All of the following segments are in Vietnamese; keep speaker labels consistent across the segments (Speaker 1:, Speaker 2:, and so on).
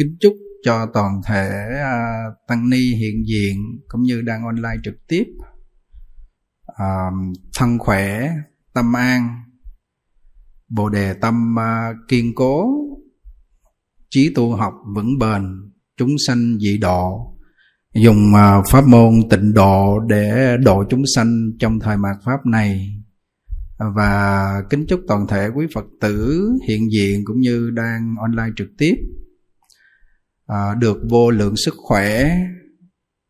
Speaker 1: kính chúc cho toàn thể à, tăng ni hiện diện cũng như đang online trực tiếp. À, thân khỏe, tâm an, bồ đề tâm à, kiên cố, trí tu học vững bền, chúng sanh dị độ. Dùng pháp môn tịnh độ để độ chúng sanh trong thời mạt pháp này. Và kính chúc toàn thể quý phật tử hiện diện cũng như đang online trực tiếp à, được vô lượng sức khỏe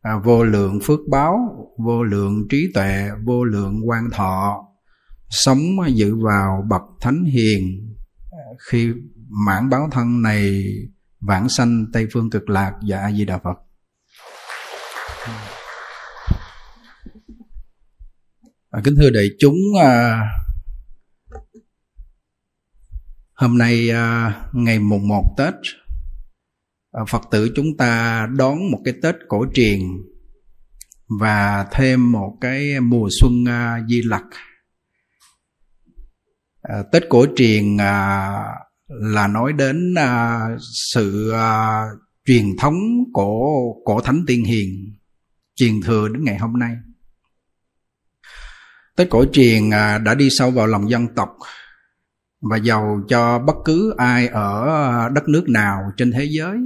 Speaker 1: à, vô lượng phước báo vô lượng trí tuệ vô lượng quan thọ sống dự vào bậc thánh hiền. Khi mãn báo thân này vãng sanh tây phương cực lạc và a di đà phật. À, kính thưa đại chúng à, hôm nay à, ngày mùng một tết Ờ, phật tử chúng ta đón một cái tết cổ truyền và thêm một cái mùa xuân à, di lặc. Ờ, tết cổ truyền à, là nói đến à, sự truyền thống của cổ thánh tiên hiền truyền thừa đến ngày hôm nay. Tết cổ truyền đã đi sâu vào lòng dân tộc và giàu cho bất cứ ai ở đất nước nào trên thế giới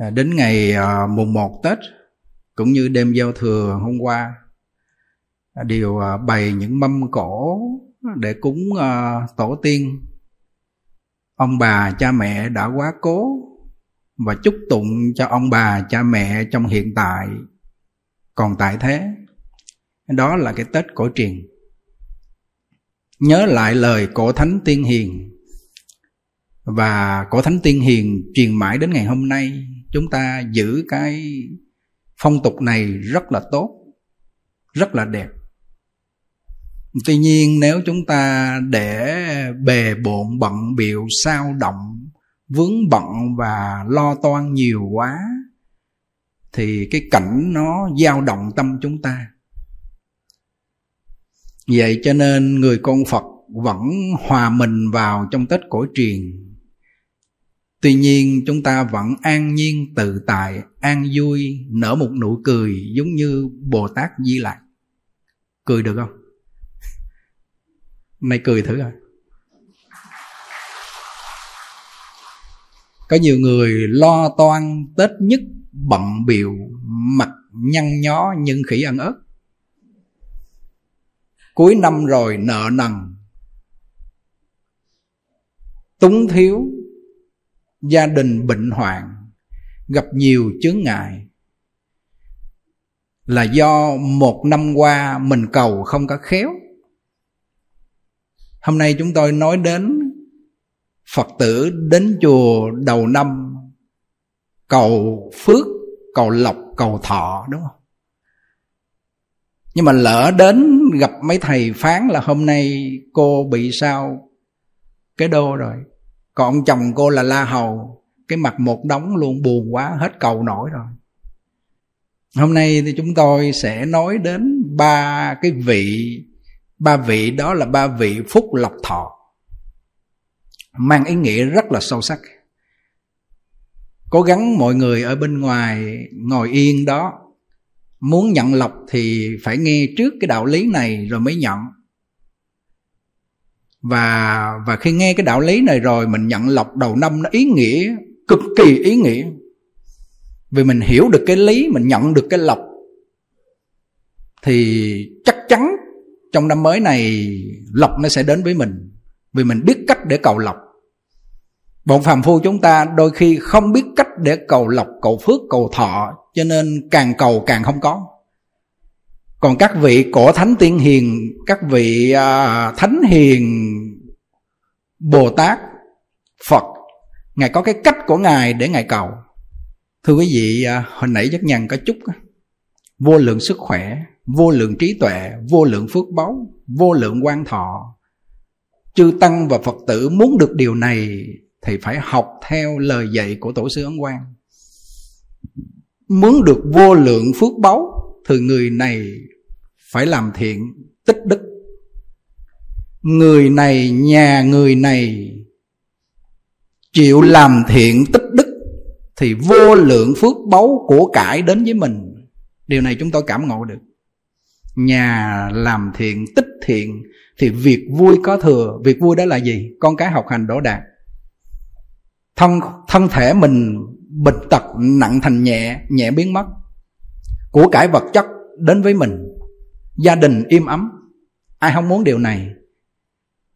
Speaker 1: à, đến ngày à, mùng một tết cũng như đêm giao thừa hôm qua à, đều à, bày những mâm cổ để cúng à, tổ tiên. Ông bà cha mẹ đã quá cố và chúc tụng cho ông bà cha mẹ trong hiện tại còn tại thế. Đó là cái tết cổ truyền. Nhớ lại lời cổ thánh tiên hiền và cổ thánh tiên hiền truyền mãi đến ngày hôm nay chúng ta giữ cái phong tục này rất là tốt, rất là đẹp. Tuy nhiên, nếu chúng ta để bề bộn, bận biệu sao động, vướng bận và lo toan nhiều quá, thì cái cảnh nó dao động tâm chúng ta. Vậy cho nên người con phật vẫn hòa mình vào trong tết cổ truyền tuy nhiên, chúng ta vẫn an nhiên, tự tại, an vui, nở một nụ cười giống như bồ tát di lạc cười được không? Mày cười thử coi. Có nhiều người lo toan tết nhất, bận biểu mặt nhăn nhó nhưng khỉ ăn ớt. Cuối năm rồi nợ nần. Túng thiếu gia đình bệnh hoạn, gặp nhiều chướng ngại. Là do một năm qua mình cầu không có khéo. Hôm nay chúng tôi nói đến phật tử đến chùa đầu năm, cầu phước, cầu lộc, cầu thọ, đúng không? Nhưng mà lỡ đến gặp mấy thầy phán là hôm nay cô bị sao? Cái đô rồi còn chồng cô là la hầu, cái mặt một đống luôn, buồn quá, hết cầu nổi rồi. Hôm nay thì chúng tôi sẽ nói đến ba cái vị, ba vị đó là ba vị phúc lộc thọ, mang ý nghĩa rất là sâu sắc. Cố gắng mọi người ở bên ngoài ngồi yên đó, muốn nhận lộc thì phải nghe trước cái đạo lý này rồi mới nhận và và khi nghe cái đạo lý này rồi, mình nhận lọc đầu năm nó ý nghĩa, cực kỳ ý nghĩa. Vì mình hiểu được cái lý, mình nhận được cái lọc, thì chắc chắn trong năm mới này lọc nó sẽ đến với mình. Vì mình biết cách để cầu lọc. Bọn phàm phu chúng ta đôi khi không biết cách để cầu lọc, cầu phước, cầu thọ, cho nên càng cầu càng không có còn các vị cổ thánh tiên hiền các vị à, thánh hiền bồ tát phật ngài có cái cách của ngài để ngài cầu. Thưa quý vị à, hồi nãy rất nhằn có chút vô lượng sức khỏe vô lượng trí tuệ vô lượng phước báu vô lượng quan thọ. Chư tăng và phật tử muốn được điều này thì phải học theo lời dạy của tổ sư ấn quang. Muốn được vô lượng phước báu thì người này phải làm thiện, tích đức. Người này, nhà người này chịu làm thiện, tích đức, thì vô lượng phước báu của cải đến với mình. Điều này chúng tôi cảm ngộ được. Nhà làm thiện, tích thiện, thì việc vui có thừa. Việc vui đó là gì? Con cái học hành đỗ đạt. Thân thân thể mình bệnh tật nặng thành nhẹ nhẹ biến mất của cải vật chất đến với mình. Gia đình im ấm. Ai không muốn điều này?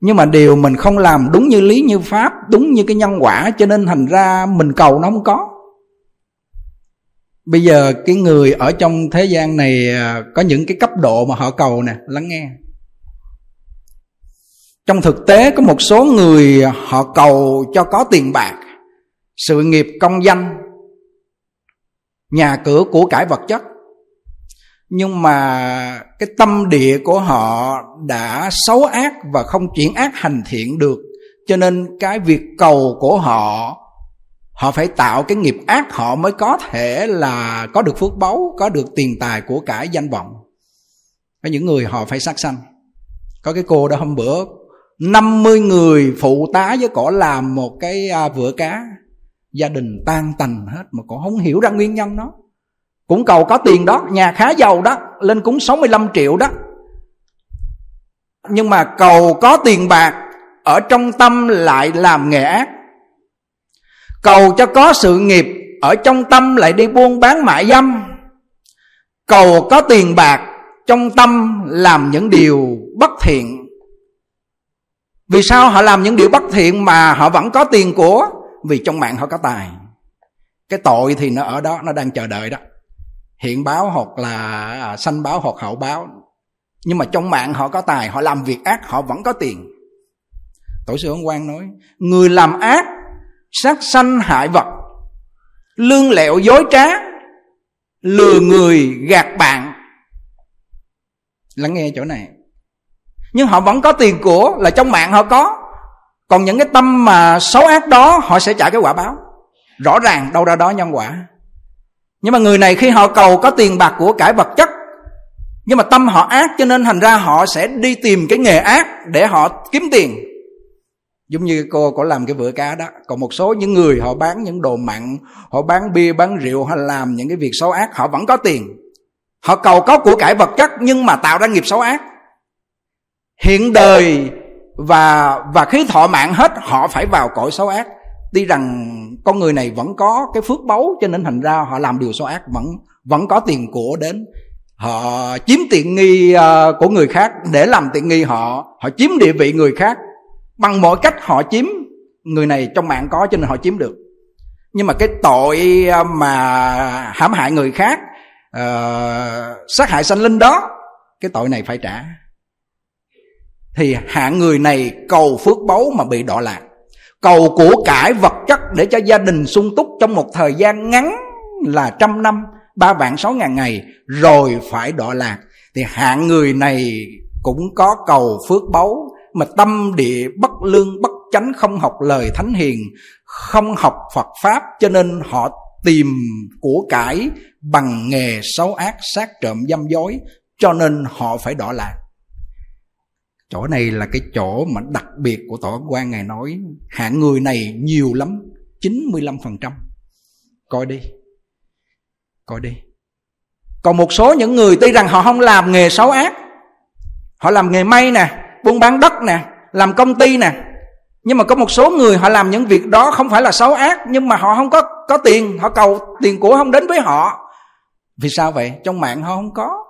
Speaker 1: Nhưng mà điều mình không làm đúng như lý, như pháp, đúng như cái nhân quả, cho nên thành ra mình cầu nó không có. Bây giờ cái người ở trong thế gian này à, có những cái cấp độ mà họ cầu nè, lắng nghe. Trong thực tế, có một số người họ cầu cho có tiền bạc, sự nghiệp công danh, nhà cửa của cải vật chất nhưng mà cái tâm địa của họ đã xấu ác và không chuyển ác hành thiện được. Cho nên cái việc cầu của họ họ phải tạo cái nghiệp ác họ mới có thể là có được phước báu, có được tiền tài của cải danh vọng. Có những người họ phải sát sanh. Có cái cô đó hôm bữa 50 người phụ tá với cổ làm một cái à, vựa cá. Gia đình tan tành hết mà cổ không hiểu ra nguyên nhân nó cũng cầu có tiền đó, nhà khá giàu đó, lên cúng 65 triệu đó. Nhưng mà cầu có tiền bạc, ở trong tâm lại làm nghề ác. Cầu cho có sự nghiệp, ở trong tâm lại đi buôn bán mại dâm. Cầu có tiền bạc, trong tâm làm những điều bất thiện. Vì sao họ làm những điều bất thiện mà họ vẫn có tiền của? Vì trong mạng họ có tài. Cái tội thì nó ở đó, nó đang chờ đợi đó hiện báo hoặc là à, sanh báo hoặc hậu báo. Nhưng mà trong mạng họ có tài họ làm việc ác họ vẫn có tiền. Tổ sư ông quan nói người làm ác sát sanh hại vật lương lẹo dối trá lừa người gạt bạn. Lắng nghe chỗ này. Nhưng họ vẫn có tiền của là trong mạng họ có. Còn những cái tâm mà xấu ác đó họ sẽ trả cái quả báo. Rõ ràng đâu ra đó nhân quả nhưng mà người này khi họ cầu có tiền bạc của cải vật chất, nhưng mà tâm họ ác cho nên thành ra họ sẽ đi tìm cái nghề ác để họ kiếm tiền. Giống như cô có làm cái vựa cá đó. Còn một số những người họ bán những đồ mặn, họ bán bia, bán rượu hay làm những cái việc xấu ác, họ vẫn có tiền. Họ cầu có của cải vật chất nhưng mà tạo ra nghiệp xấu ác. Hiện đời và và khi thọ mạng hết, họ phải vào cõi xấu ác tuy rằng con người này vẫn có cái phước báu cho nên thành ra họ làm điều xấu ác vẫn vẫn có tiền của đến. Họ chiếm tiện nghi uh, của người khác. Để làm tiện nghi họ họ chiếm địa vị người khác. Bằng mọi cách họ chiếm người này trong mạng có cho nên họ chiếm được. Nhưng mà cái tội ờ, mà hãm hại người khác uh, sát hại sanh linh đó cái tội này phải trả. Thì hạng người này cầu phước báu mà bị đọa lạc cầu của cải vật chất để cho gia đình sung túc trong một thời gian ngắn là trăm năm, ba vạn sáu ngàn ngày, rồi phải đọa lạc. Thì hạng người này cũng có cầu phước báu, mà tâm địa bất lương, bất chánh, không học lời thánh hiền, không học phật pháp, cho nên họ tìm của cải bằng nghề xấu ác, sát trộm dâm dối, cho nên họ phải đọa lạc chỗ này là cái chỗ mà đặc biệt của tổ quan ngài nói hạng người này nhiều lắm 95% coi đi coi đi. Còn một số những người tuy rằng họ không làm nghề xấu ác, họ làm nghề may nè, buôn bán đất nè, làm công ty nè, nhưng mà có một số người họ làm những việc đó không phải là xấu ác, nhưng mà họ không có có tiền, họ cầu tiền của không đến với họ. Vì sao vậy? Trong mạng họ không có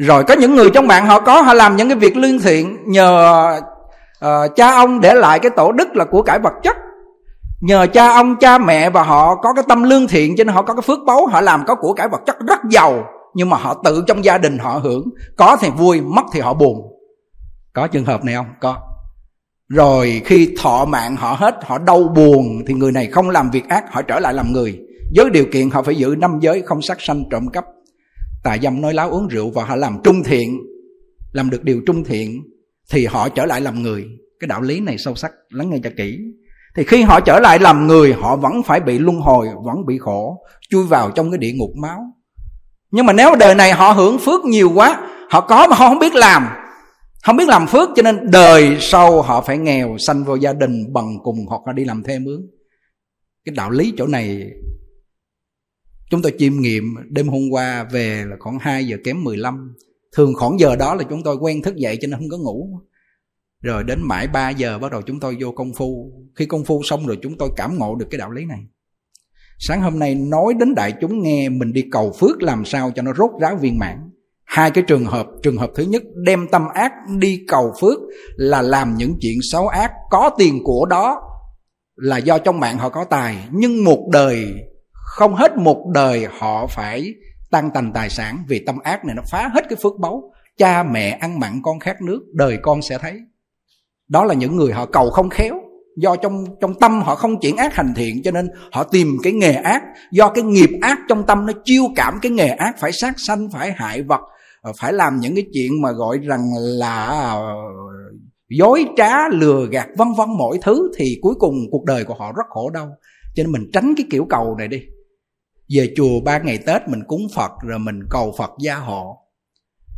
Speaker 1: rồi có những người trong bạn họ có họ làm những cái việc lương thiện nhờ uh, cha ông để lại cái tổ đức là của cải vật chất. Nhờ cha ông cha mẹ và họ có cái tâm lương thiện cho nên họ có cái phước báu họ làm có của cải vật chất rất giàu. Nhưng mà họ tự trong gia đình họ hưởng. Có thì vui mất thì họ buồn. Có trường hợp này không? Có. Rồi khi thọ mạng họ hết họ đau buồn thì người này không làm việc ác họ trở lại làm người. Với điều kiện họ phải giữ năm giới không sát sanh trộm cắp tà dâm nói láo uống rượu và họ làm trung thiện, làm được điều trung thiện, thì họ trở lại làm người. Cái đạo lý này sâu sắc, lắng nghe cho kỹ. Thì khi họ trở lại làm người, họ vẫn phải bị luân hồi, vẫn bị khổ, chui vào trong cái địa ngục máu. Nhưng mà nếu đời này họ hưởng phước nhiều quá, họ có mà họ không biết làm, không biết làm phước, cho nên đời sau họ phải nghèo, sanh vô gia đình bằng cùng hoặc là đi làm thuê mướn cái đạo lý chỗ này chúng tôi chiêm nghiệm đêm hôm qua về là khoảng 2 giờ kém 15 thường khoảng giờ đó là chúng tôi quen thức dậy cho nên không có ngủ. Rồi đến mãi 3 giờ bắt đầu chúng tôi vô công phu. Khi công phu xong rồi chúng tôi cảm ngộ được cái đạo lý này. Sáng hôm nay nói đến đại chúng nghe mình đi cầu phước làm sao cho nó rốt ráo viên mãn. Hai cái trường hợp trường hợp thứ nhất, đem tâm ác đi cầu phước là làm những chuyện xấu ác, có tiền của đó là do trong mạng họ có tài. Nhưng một đời không hết một đời họ phải tăng tành tài sản vì tâm ác này nó phá hết cái phước báu. Cha mẹ ăn mặn con khát nước, đời con sẽ thấy. Đó là những người họ cầu không khéo. Do trong trong tâm họ không chuyển ác hành thiện, cho nên họ tìm cái nghề ác. Do cái nghiệp ác trong tâm nó chiêu cảm cái nghề ác, phải sát sanh, phải hại vật ờ, phải làm những cái chuyện mà gọi rằng là ờ, dối trá, lừa gạt, vân vân mọi thứ, thì cuối cùng cuộc đời của họ rất khổ đau. Cho nên mình tránh cái kiểu cầu này đi về chùa ba ngày tết mình cúng phật, rồi mình cầu phật gia hộ,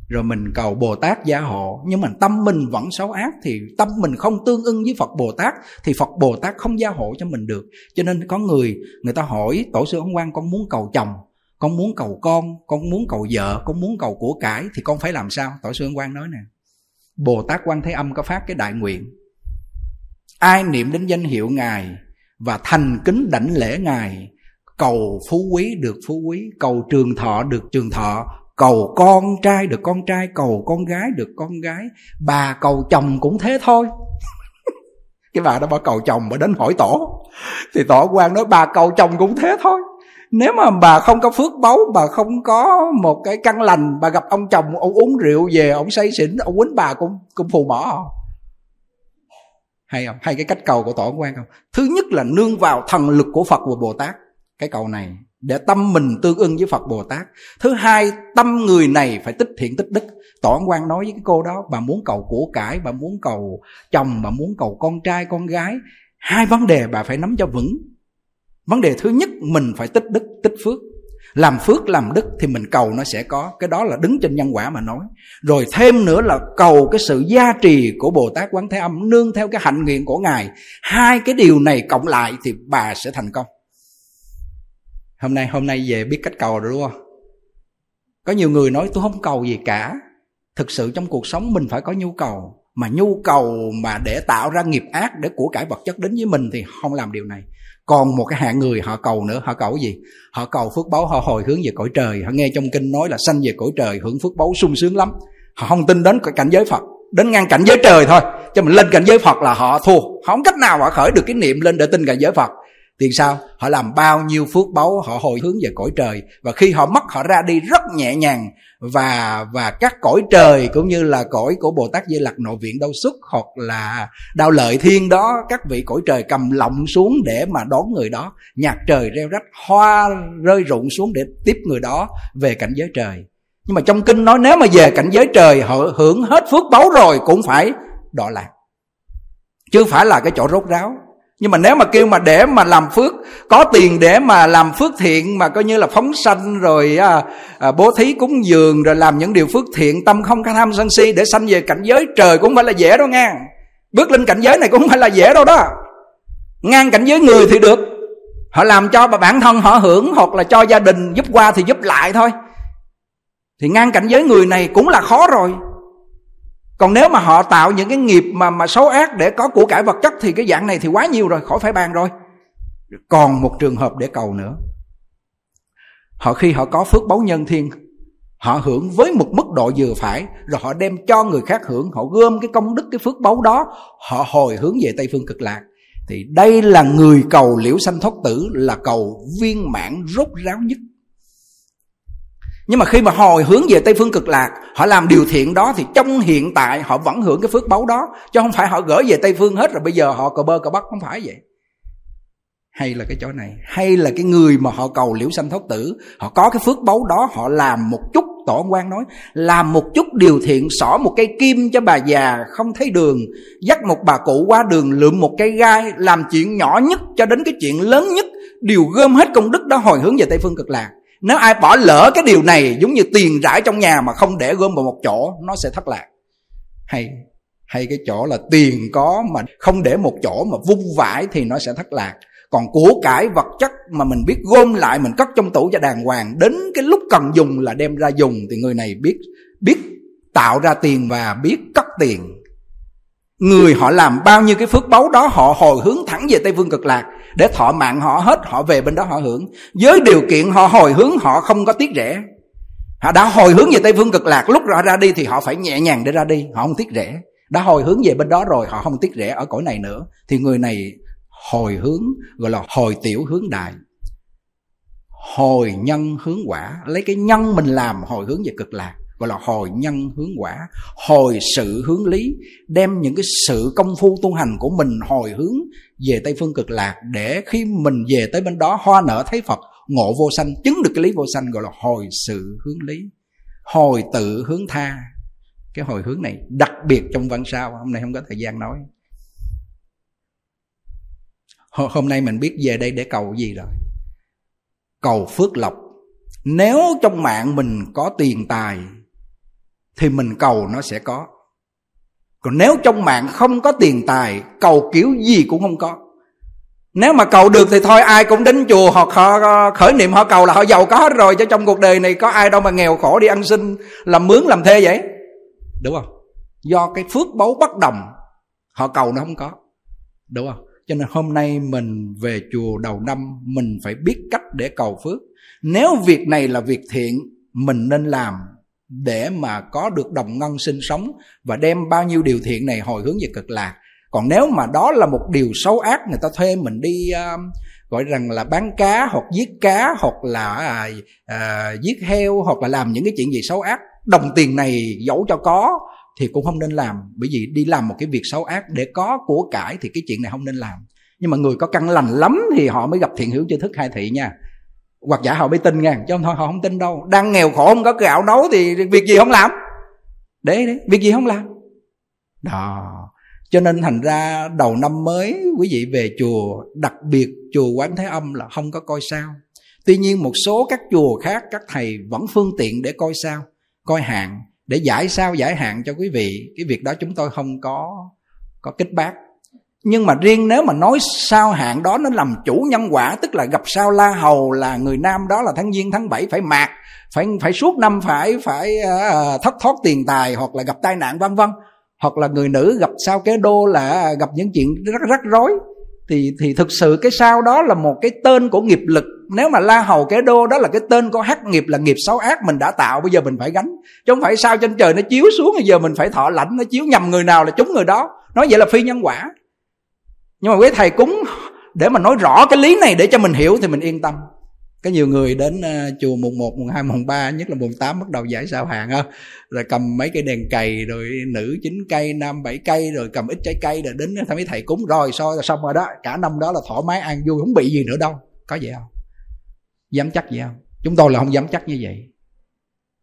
Speaker 1: rồi mình cầu bồ tát gia hộ. Nhưng mà tâm mình vẫn xấu ác thì tâm mình không tương ưng với phật bồ tát, thì phật bồ tát không gia hộ cho mình được. Cho nên có người người ta hỏi, tổ sư ông quan con muốn cầu chồng, con muốn cầu con con muốn cầu vợ, con muốn cầu của cải, thì con phải làm sao? Tổ sư ông quan nói nè, bồ tát quan thế âm có phát cái đại nguyện, ai niệm đến danh hiệu ngài và thành kính đảnh lễ ngài cầu phú quý được phú quý, cầu trường thọ được trường thọ, cầu con trai được con trai, cầu con gái được con gái. Bà cầu chồng cũng thế thôi. Cái bà đó bà cầu chồng bà đến hỏi tổ thì tổ quan nói bà cầu chồng cũng thế thôi. Nếu mà bà không có phước báu, bà không có một cái căn lành, bà gặp ông chồng, ông uống rượu về, ông say xỉn, ông quýnh bà cũng cũng phù mỏ. Hay không? Hay cái cách cầu của tổ quan không? Thứ nhất là nương vào thần lực của phật và bồ tát cái cầu này để tâm mình tương ưng với Phật Bồ Tát. Thứ hai, tâm người này phải tích thiện tích đức. Tổ quan nói với cái cô đó, bà muốn cầu của cải, bà muốn cầu chồng, bà muốn cầu con trai, con gái. Hai vấn đề bà phải nắm cho vững. Vấn đề thứ nhất, mình phải tích đức, tích phước. Làm phước, làm đức thì mình cầu nó sẽ có. Cái đó là đứng trên nhân quả mà nói. Rồi thêm nữa là cầu cái sự gia trì của Bồ Tát Quán Thế Âm nương theo cái hạnh nguyện của Ngài. Hai cái điều này cộng lại thì bà sẽ thành công hôm nay hôm nay về biết cách cầu rồi, đúng không? Có nhiều người nói, tôi không cầu gì cả. Thực sự trong cuộc sống mình phải có nhu cầu. Mà nhu cầu mà để tạo ra nghiệp ác để của cải vật chất đến với mình thì không làm điều này. Còn một cái hạng người họ cầu nữa, họ cầu cái gì? Họ cầu phước báu, họ hồi hướng về cõi trời. Họ nghe trong kinh nói là sanh về cõi trời, hưởng phước báu sung sướng lắm. Họ không tin đến cảnh giới phật, đến ngang cảnh giới trời thôi. Cho mình lên cảnh giới phật là họ thua. Không cách nào họ khởi được cái niệm lên để tin cảnh giới phật thì sao? Họ làm bao nhiêu phước báu, họ hồi hướng về cõi trời. Và khi họ mất, họ ra đi rất nhẹ nhàng. Và và các cõi trời cũng như là cõi của bồ tát di lặc nội viện đau xuất hoặc là đau lợi thiên đó, các vị cõi trời cầm lọng xuống để mà đón người đó. Nhạc trời reo rách, hoa rơi rụng xuống để tiếp người đó về cảnh giới trời. Nhưng mà trong kinh nói nếu mà về cảnh giới trời, họ hưởng hết phước báu rồi cũng phải đọa lạc. Chứ phải là cái chỗ rốt ráo nhưng mà nếu mà kêu mà để mà làm phước có tiền để mà làm phước thiện mà coi như là phóng sanh rồi à, à, bố thí cúng dường rồi làm những điều phước thiện tâm không tham sân si để sanh về cảnh giới trời cũng không phải là dễ đâu nghe. Bước lên cảnh giới này cũng không phải là dễ đâu đó. Ngang cảnh giới người thì được. Họ làm cho bản thân họ hưởng hoặc là cho gia đình giúp qua thì giúp lại thôi. Thì ngang cảnh giới người này cũng là khó rồi còn nếu mà họ tạo những cái nghiệp mà mà xấu ác để có của cải vật chất thì cái dạng này thì quá nhiều rồi, khỏi phải bàn rồi. Còn một trường hợp để cầu nữa. Họ khi họ có phước báu nhân thiên, họ hưởng với một mức độ vừa phải, rồi họ đem cho người khác hưởng, họ gom cái công đức, cái phước báu đó, họ hồi hướng về tây phương cực lạc. Thì đây là người cầu liễu sanh thoát tử, là cầu viên mãn rốt ráo nhất nhưng mà khi mà hồi hướng về tây phương cực lạc, họ làm điều thiện đó thì trong hiện tại họ vẫn hưởng cái phước báu đó. Chứ không phải họ gửi về tây phương hết rồi bây giờ họ cờ bơ cờ bắc không phải vậy. Hay là cái chỗ này, hay là cái người mà họ cầu liễu sanh thoát tử, họ có cái phước báu đó, họ làm một chút tổ quan nói, làm một chút điều thiện, xỏ một cây kim cho bà già không thấy đường, dắt một bà cụ qua đường, lượm một cây gai, làm chuyện nhỏ nhất cho đến cái chuyện lớn nhất đều gom hết công đức đó hồi hướng về tây phương cực lạc nếu ai bỏ lỡ cái điều này, giống như tiền rải trong nhà mà không để gom vào một chỗ, nó sẽ thất lạc. Hay hay cái chỗ là tiền có mà không để một chỗ mà vung vãi thì nó sẽ thất lạc. Còn của cải vật chất mà mình biết gom lại, mình cất trong tủ cho đàng hoàng, đến cái lúc cần dùng là đem ra dùng, thì người này biết biết tạo ra tiền và biết cất tiền. Người họ làm bao nhiêu cái phước báu đó, họ hồi hướng thẳng về tây phương cực lạc để thọ mạng họ hết, họ về bên đó họ hưởng. Với điều kiện họ hồi hướng, họ không có tiếc rẻ. Họ đã hồi hướng về tây phương cực lạc, lúc họ ra đi thì họ phải nhẹ nhàng để ra đi, họ không tiếc rẻ. Đã hồi hướng về bên đó rồi, họ không tiếc rẻ ở cõi này nữa. Thì người này hồi hướng, gọi là hồi tiểu hướng đại. Hồi nhân hướng quả. Lấy cái nhân mình làm, hồi hướng về cực lạc gọi là hồi nhân hướng quả, hồi sự hướng lý, đem những cái sự công phu tu hành của mình hồi hướng về tây phương cực lạc để khi mình về tới bên đó, hoa nở thấy phật, ngộ vô sanh, chứng được cái lý vô sanh gọi là hồi sự hướng lý, hồi tự hướng tha. Cái hồi hướng này đặc biệt trong văn sao, hôm nay không có thời gian nói. Hôm nay mình biết về đây để cầu gì rồi? Cầu phước lộc. Nếu trong mạng mình có tiền tài thì mình cầu nó sẽ có. Còn nếu trong mạng không có tiền tài, cầu kiểu gì cũng không có. Nếu mà cầu được thì thôi, ai cũng đến chùa hoặc họ khởi niệm họ cầu là họ giàu có hết rồi, chứ trong cuộc đời này có ai đâu mà nghèo khổ đi ăn xin, làm mướn, làm thuê vậy? Đúng không? Do cái phước báu bất đồng, họ cầu nó không có. Đúng không? Cho nên hôm nay mình về chùa đầu năm, mình phải biết cách để cầu phước. Nếu việc này là việc thiện, mình nên làm để mà có được đồng ngân sinh sống và đem bao nhiêu điều thiện này hồi hướng về cực lạc. Còn nếu mà đó là một điều xấu ác người ta thuê mình đi uh, gọi rằng là bán cá hoặc giết cá hoặc là uh, giết heo hoặc là làm những cái chuyện gì xấu ác đồng tiền này dẫu cho có thì cũng không nên làm. Bởi vì đi làm một cái việc xấu ác để có của cải thì cái chuyện này không nên làm. Nhưng mà người có căn lành lắm thì họ mới gặp thiện hữu chư thức hai thị nha hoặc giả họ mới tin nha chứ không thôi, họ không tin đâu. Đang nghèo khổ, không có gạo nấu thì việc gì không làm? Để đấy việc gì không làm? Đó. Cho nên thành ra đầu năm mới, quý vị về chùa, đặc biệt chùa quán thế âm là không có coi sao. Tuy nhiên một số các chùa khác, các thầy vẫn phương tiện để coi sao, coi hạn để giải sao giải hạn cho quý vị. Cái việc đó chúng tôi không có có kích bác nhưng mà riêng nếu mà nói sao hạn đó nó làm chủ nhân quả tức là gặp sao la hầu là người nam đó là tháng giêng tháng 7 phải mạc phải phải suốt năm phải phải uh, thất thoát tiền tài hoặc là gặp tai nạn vân vân. Hoặc là người nữ gặp sao kế đô là gặp những chuyện rất rắc rối. Thì thì thực sự cái sao đó là một cái tên của nghiệp lực. Nếu mà la hầu kế đô đó là cái tên của hắc nghiệp là nghiệp xấu ác mình đã tạo bây giờ mình phải gánh. Chứ không phải sao trên trời nó chiếu xuống bây giờ mình phải thọ lãnh nó chiếu nhầm người nào là chúng người đó. Nói vậy là phi nhân quả nhưng mà quý thầy cúng để mà nói rõ cái lý này để cho mình hiểu thì mình yên tâm. Có nhiều người đến uh, chùa mùng 1, mùng 2, mùng 3 nhất là mùng 8 bắt đầu giải sao hàng không? Rồi cầm mấy cái đèn cày rồi nữ chín cây nam bảy cây rồi cầm ít trái cây rồi đến thằng mấy thầy cúng. Rồi soi rồi xong rồi đó. Cả năm đó là thoải mái ăn vui không bị gì nữa đâu. Có vậy không? Dám chắc gì không? Chúng tôi là không dám chắc như vậy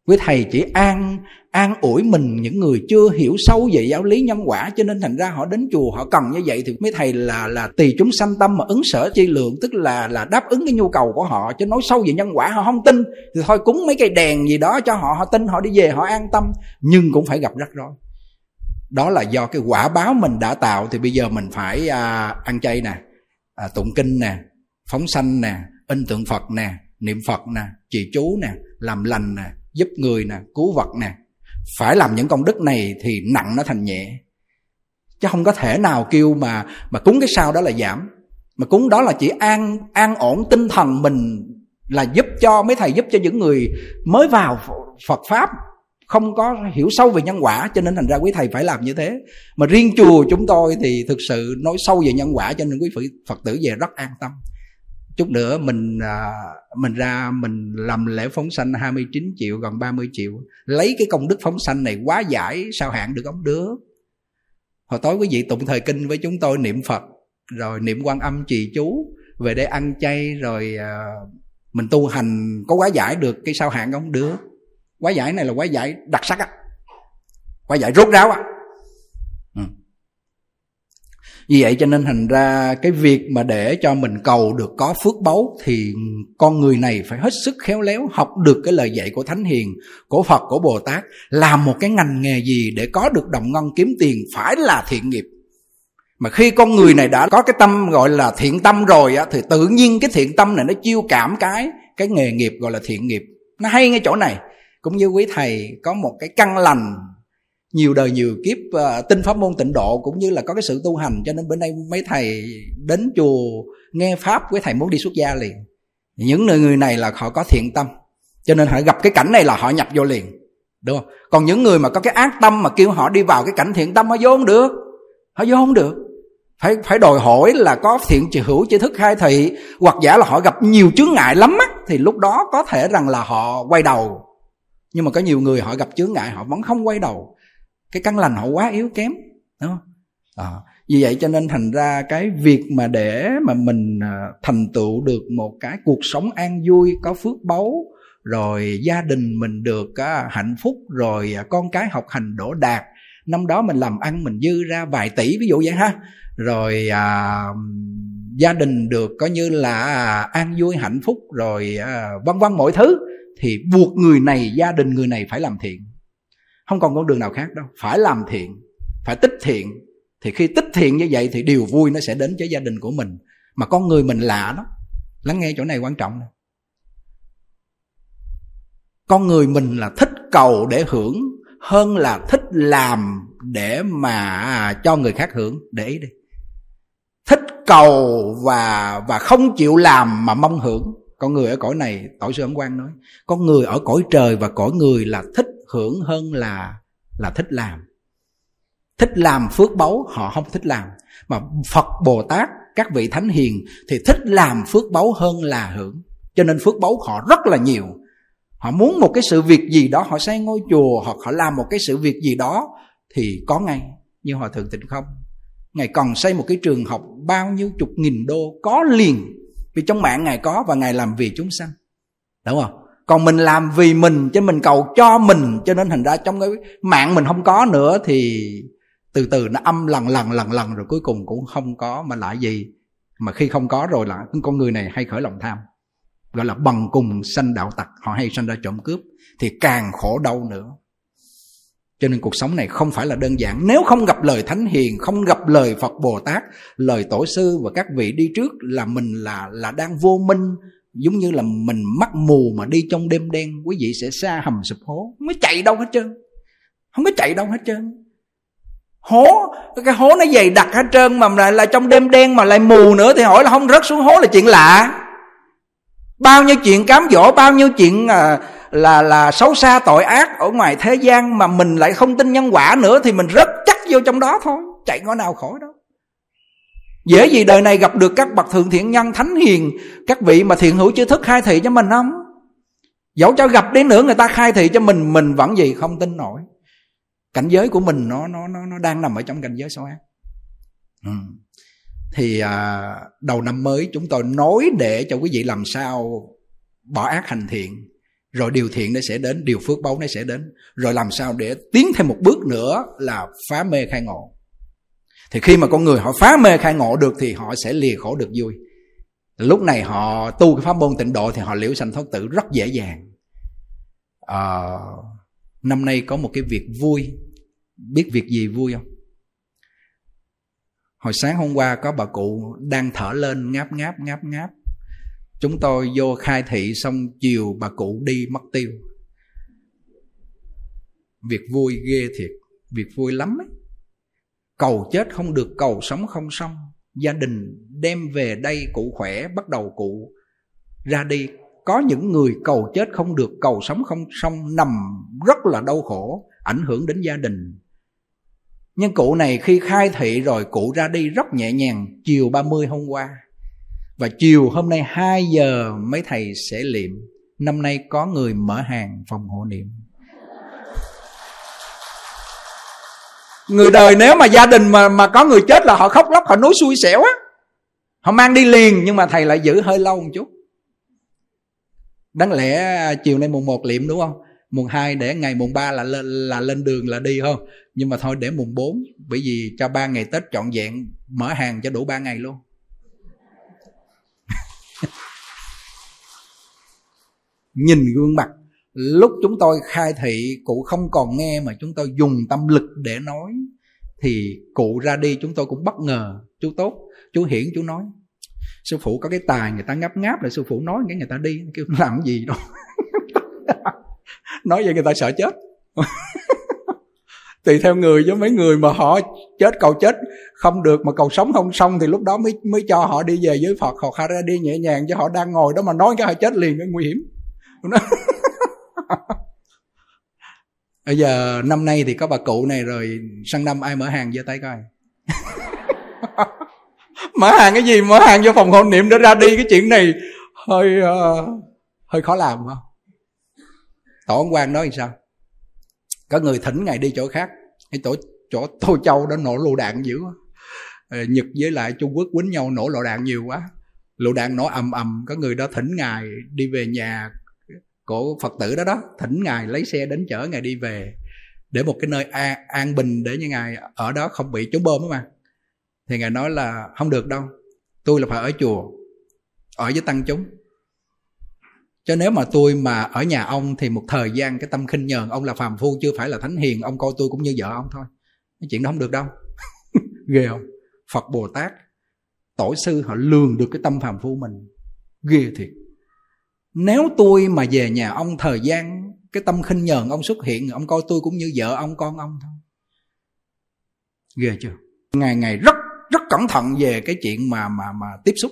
Speaker 1: quý thầy chỉ an an ủi mình những người chưa hiểu sâu về giáo lý nhân quả cho nên thành ra họ đến chùa họ cần như vậy thì mấy thầy là là tùy chúng sanh tâm mà ứng sở chi lượng tức là là đáp ứng cái nhu cầu của họ. Chứ nói sâu về nhân quả họ không tin thì thôi cúng mấy cây đèn gì đó cho họ họ tin họ đi về họ an tâm. Nhưng cũng phải gặp rắc rối. Đó là do cái quả báo mình đã tạo thì bây giờ mình phải à, ăn chay nè à, tụng kinh nè phóng sanh nè in tượng phật nè niệm phật nè trì chú nè làm lành nè giúp người nè, cứu vật nè. Phải làm những công đức này thì nặng nó thành nhẹ. Chứ không có thể nào kêu mà mà cúng cái sao đó là giảm. Mà cúng đó là chỉ an an ổn tinh thần mình là giúp cho, mấy thầy giúp cho những người mới vào Phật pháp, không có hiểu sâu về nhân quả, cho nên thành ra quý thầy phải làm như thế. Mà riêng chùa chúng tôi thì thực sự nói sâu về nhân quả cho nên quý Phật tử về rất an tâm chút nữa mình à, mình ra mình làm lễ phóng sanh 29 triệu gần 30 triệu. Lấy cái công đức phóng sanh này quá giải sao hạn được ông? Đứa hồi tối quý vị tụng thời kinh với chúng tôi niệm phật rồi niệm quan âm trì chú về đây ăn chay rồi à, mình tu hành có quá giải được cái sao hạn ông đứa quá giải này là quá giải đặc sắc á. Quá giải rốt ráo á vì vậy cho nên thành ra cái việc mà để cho mình cầu được có phước báu thì con người này phải hết sức khéo léo học được cái lời dạy của thánh hiền, của phật, của bồ tát, làm một cái ngành nghề gì để có được đồng ngân kiếm tiền phải là thiện nghiệp. Mà khi con người này đã có cái tâm gọi là thiện tâm rồi á, thì tự nhiên cái thiện tâm này nó chiêu cảm cái cái nghề nghiệp gọi là thiện nghiệp. Nó hay ngay chỗ này. Cũng như quý thầy, có một cái căn lành nhiều đời nhiều kiếp ờ, uh, tinh pháp môn tịnh độ cũng như là có cái sự tu hành cho nên bữa nay mấy thầy đến chùa nghe pháp với thầy muốn đi xuất gia liền. Những người người này là họ có thiện tâm cho nên họ gặp cái cảnh này là họ nhập vô liền đúng không? Còn những người mà có cái ác tâm mà kêu họ đi vào cái cảnh thiện tâm họ vô không được họ vô không được. Phải phải đòi hỏi là có thiện trì hữu tri thức khai thị hoặc giả là họ gặp nhiều chướng ngại lắm á thì lúc đó có thể rằng là họ quay đầu. Nhưng mà có nhiều người họ gặp chướng ngại họ vẫn không quay đầu cái căn lành họ quá yếu kém đúng không? À, vì vậy cho nên thành ra cái việc mà để mà mình ờ, thành tựu được một cái cuộc sống an vui có phước báu rồi gia đình mình được ờ, hạnh phúc rồi con cái học hành đỗ đạt năm đó mình làm ăn mình dư ra vài tỷ ví dụ vậy ha. Rồi à, gia đình được coi như là an vui hạnh phúc rồi à, vân vân mọi thứ thì buộc người này gia đình người này phải làm thiện không còn con đường nào khác đâu. Phải làm thiện, phải tích thiện. Thì khi tích thiện như vậy thì điều vui nó sẽ đến với gia đình của mình. Mà con người mình lạ đó lắng nghe chỗ này quan trọng này. con người mình là thích cầu để hưởng hơn là thích làm để mà à, cho người khác hưởng. Để ý đi. Thích cầu và và không chịu làm mà mong hưởng con người ở cõi này tổ sư ấn quang nói, con người ở cõi trời và cõi người là thích hưởng hơn là là thích làm. Thích làm phước báu, họ không thích làm. Mà phật, bồ tát, các vị thánh hiền thì thích làm phước báu hơn là hưởng. Cho nên phước báu họ rất là nhiều. Họ muốn một cái sự việc gì đó, họ xây ngôi chùa hoặc họ làm một cái sự việc gì đó thì có ngay, nhưng hòa thượng tịnh không. Ngài còn xây một cái trường học bao nhiêu chục nghìn đô có liền vì trong mạng ngài có và ngài làm vì chúng sanh. Đúng không? Còn mình làm vì mình, cho mình cầu cho mình, cho nên thành ra trong cái mạng mình không có nữa thì từ từ nó âm lần lần lần lần rồi cuối cùng cũng không có mà lại gì. Mà khi không có rồi là con người này hay khởi lòng tham, gọi là bằng cùng sanh đạo tặc. Họ hay sanh ra trộm cướp thì càng khổ đau nữa cho nên cuộc sống này không phải là đơn giản. Nếu không gặp lời thánh hiền, không gặp lời phật bồ tát, lời tổ sư và các vị đi trước là mình là là đang vô minh, giống như là mình mắt mù mà đi trong đêm đen, quý vị sẽ xa hầm sụp hố. Không có chạy đâu hết trơn. Không có chạy đâu hết trơn. Hố, cái hố nó dày đặc hết trơn mà lại là trong đêm đen mà lại mù nữa thì hỏi là không rớt xuống hố là chuyện lạ bao nhiêu chuyện cám dỗ bao nhiêu chuyện à, là là xấu xa tội ác ở ngoài thế gian mà mình lại không tin nhân quả nữa thì mình rất chắc vô trong đó thôi. Chạy ngõ nào khỏi đâu dễ gì đời này gặp được các bậc thượng thiện nhân thánh hiền các vị mà thiện hữu chư thức khai thị cho mình không? Dẫu cho gặp đến nữa người ta khai thị cho mình mình vẫn gì không tin nổi. Cảnh giới của mình nó nó nó nó đang nằm ở trong cảnh giới xấu ác. Ừ thì à, đầu năm mới chúng tôi nói để cho quý vị làm sao bỏ ác hành thiện rồi điều thiện nó sẽ đến điều phước báu nó sẽ đến rồi làm sao để tiến thêm một bước nữa là phá mê khai ngộ. Thì khi mà con người họ phá mê khai ngộ được thì họ sẽ lìa khổ được vui. Lúc này họ tu cái pháp môn tịnh độ thì họ liễu sanh thoát tử rất dễ dàng. À, năm nay có một cái việc vui. Biết việc gì vui không? Hồi sáng hôm qua có bà cụ đang thở lên ngáp ngáp ngáp ngáp. Chúng tôi vô khai thị xong chiều bà cụ đi mất tiêu. Việc vui ghê thiệt, việc vui lắm ấy. Cầu chết không được cầu sống không xong. Gia đình đem về đây cụ khỏe, bắt đầu cụ ra đi. Có những người cầu chết không được cầu sống không xong, nằm rất là đau khổ, ảnh hưởng đến gia đình nhưng cụ này khi khai thị rồi, cụ ra đi rất nhẹ nhàng, chiều 30 hôm qua. Và chiều hôm nay 2 giờ mấy thầy sẽ liệm. Năm nay có người mở hàng phòng hộ niệm. Người đời nếu mà gia đình mà mà có người chết là họ khóc lóc, họ nói xui xẻo á. Họ mang đi liền, nhưng mà thầy lại giữ hơi lâu một chút. Đáng lẽ chiều nay mùng một liệm đúng không? Mùng 2 để ngày mùng 3 là lên là lên đường là đi, không? Nhưng mà thôi để mùng 4 bởi vì cho ba ngày tết trọn vẹn, mở hàng cho đủ ba ngày luôn. Nhìn gương mặt, lúc chúng tôi khai thị, cụ không còn nghe mà chúng tôi dùng tâm lực để nói, thì cụ ra đi chúng tôi cũng bất ngờ. Chú tốt, chú hiển, chú nói, sư phụ có cái tài người ta ngáp ngáp rồi sư phụ nói, cái người ta đi. Kêu, làm gì đâu? nói vậy người ta sợ chết. Tùy theo người với mấy người mà họ chết cầu chết không được mà cầu sống không xong thì lúc đó mới mới cho họ đi về với Phật. Họ ra đi nhẹ nhàng chứ họ đang ngồi đó mà nói cái họ chết liền cái nguy hiểm. Bây giờ năm nay thì có bà cụ này rồi sang năm ai mở hàng giơ tay coi. Mở hàng cái gì? Mở hàng cho phòng hộ niệm để ra đi. Cái chuyện này hơi uh, hơi khó làm không tổ ông quan nói thì sao? Có người thỉnh ngài đi chỗ khác. Cái tổ chỗ tô châu đó nổ lựu đạn dữ quá. Ờ, Nhật với lại trung quốc quýnh nhau nổ lựu đạn nhiều quá. Lựu đạn nổ ầm ầm. Có người đó thỉnh ngài đi về nhà của phật tử đó đó. Thỉnh ngài lấy xe đến chở ngài đi về. Để một cái nơi an, an bình để như ngài ở đó không bị trúng bom mà. Thì ngài nói là không được đâu. Tôi là phải ở chùa ở với tăng chúng cho nếu mà tôi mà ở nhà ông thì một thời gian cái tâm khinh nhờn, ông là phàm phu, chưa phải là thánh hiền, ông coi tôi cũng như vợ ông thôi. Cái chuyện đó không được đâu. Ghê không? Phật bồ tát, tổ sư họ lường được cái tâm phàm phu mình. Ghê thiệt. Nếu tôi mà về nhà ông thời gian cái tâm khinh nhờn ông xuất hiện, ông coi tôi cũng như vợ ông, con ông thôi. Ghê chưa? Ngày ngày rất rất cẩn thận về cái chuyện mà mà mà tiếp xúc.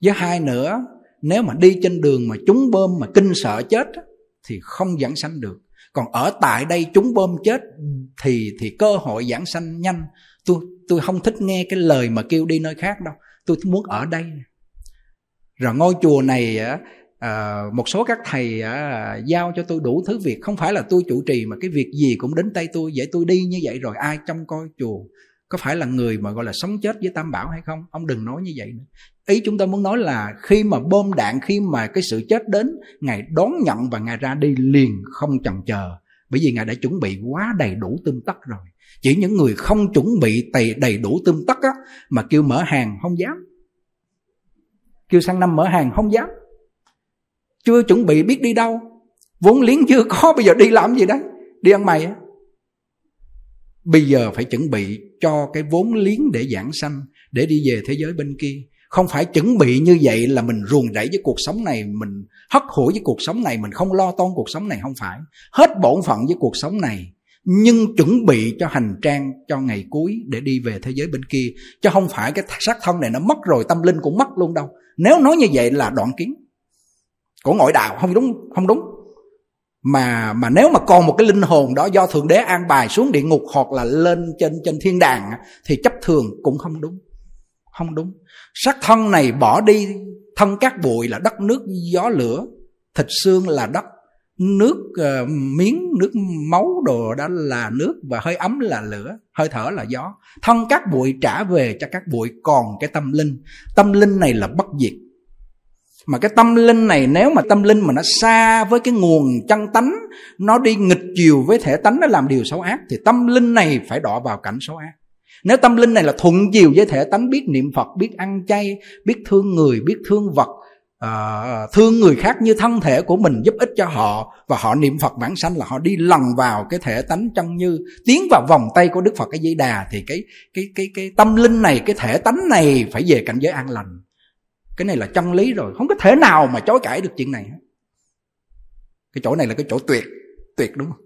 Speaker 1: Với hai nữa nếu mà đi trên đường mà chúng bơm mà kinh sợ chết thì không giảng sanh được. Còn ở tại đây chúng bơm chết thì thì cơ hội giảng sanh nhanh. Tôi tôi không thích nghe cái lời mà kêu đi nơi khác đâu. Tôi muốn ở đây. Rồi ngôi chùa này à, một số các thầy à, giao cho tôi đủ thứ việc. Không phải là tôi chủ trì mà cái việc gì cũng đến tay tôi vậy tôi đi như vậy rồi ai trông coi chùa có phải là người mà gọi là sống chết với tam bảo hay không? Ông đừng nói như vậy nữa ý chúng ta muốn nói là khi mà bom đạn khi mà cái sự chết đến ngài đón nhận và ngài ra đi liền không chần chờ. Bởi vì ngài đã chuẩn bị quá đầy đủ tươm tất rồi. Chỉ những người không chuẩn bị đầy, đầy đủ tươm tất á mà kêu mở hàng không dám. Kêu sang năm mở hàng không dám. Chưa chuẩn bị biết đi đâu. Vốn liếng chưa có bây giờ đi làm gì đấy? Đi ăn mày á. Bây giờ phải chuẩn bị cho cái vốn liếng để giảng sanh để đi về thế giới bên kia không phải chuẩn bị như vậy là mình ruồng rẫy với cuộc sống này, mình hất hủi với cuộc sống này, mình không lo toan cuộc sống này, không phải. Hết bổn phận với cuộc sống này, nhưng chuẩn bị cho hành trang cho ngày cuối để đi về thế giới bên kia. Chứ không phải cái xác thân này nó mất rồi, tâm linh cũng mất luôn đâu. Nếu nói như vậy là đoạn kiến của ngoại đạo, không đúng không đúng. Mà mà nếu mà còn một cái linh hồn đó do thượng đế an bài xuống địa ngục hoặc là lên trên trên thiên đàng thì chấp thường cũng không đúng không đúng. Xác thân này bỏ đi thân cát bụi là đất nước gió lửa thịt xương là đất nước uh, miếng nước máu đồ đó là nước và hơi ấm là lửa hơi thở là gió. Thân các bụi trả về cho các bụi còn cái tâm linh. Tâm linh này là bất diệt. Mà cái tâm linh này nếu mà tâm linh mà nó xa với cái nguồn chân tánh nó đi nghịch chiều với thể tánh nó làm điều xấu ác thì tâm linh này phải đọa vào cảnh xấu ác nếu tâm linh này là thuận chiều với thể tánh biết niệm phật biết ăn chay biết thương người biết thương vật à, thương người khác như thân thể của mình giúp ích cho họ và họ niệm phật bản sanh là họ đi lần vào cái thể tánh chân như tiến vào vòng tay của đức phật cái dây đà thì cái cái cái cái tâm linh này cái thể tánh này phải về cảnh giới an lành. Cái này là chân lý rồi không có thể nào mà chối cãi được chuyện này cái chỗ này là cái chỗ tuyệt tuyệt đúng không?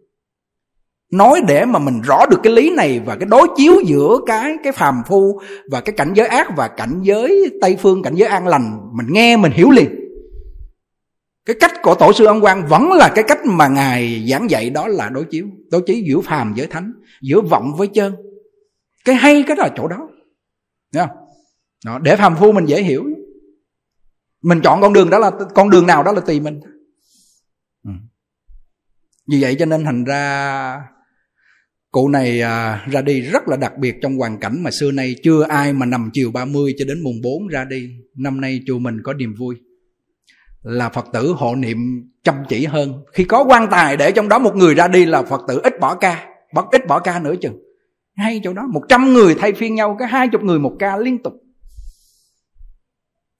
Speaker 1: Nói để mà mình rõ được cái lý này và cái đối chiếu giữa cái cái phàm phu và cái cảnh giới ác và cảnh giới tây phương cảnh giới an lành mình nghe mình hiểu liền. Cái cách của tổ sư ông quan vẫn là cái cách mà ngài giảng dạy đó là đối chiếu đối chiếu giữa phàm với thánh giữa vọng với chân cái hay cái là chỗ đó. Thấy không? Đó, để phàm phu mình dễ hiểu. Mình chọn con đường đó là con đường nào đó là tùy mình. Ừ. Vì vậy cho nên thành ra cụ này à, ra đi rất là đặc biệt trong hoàn cảnh mà xưa nay chưa ai mà nằm chiều 30 cho đến mùng 4 ra đi. Năm nay chùa mình có niềm vui. Là phật tử hộ niệm chăm chỉ hơn. Khi có quan tài để trong đó một người ra đi là phật tử ít bỏ ca bất ít bỏ ca nữa chừng. Hay chỗ đó một trăm người thay phiên nhau cái hai chục người một ca liên tục.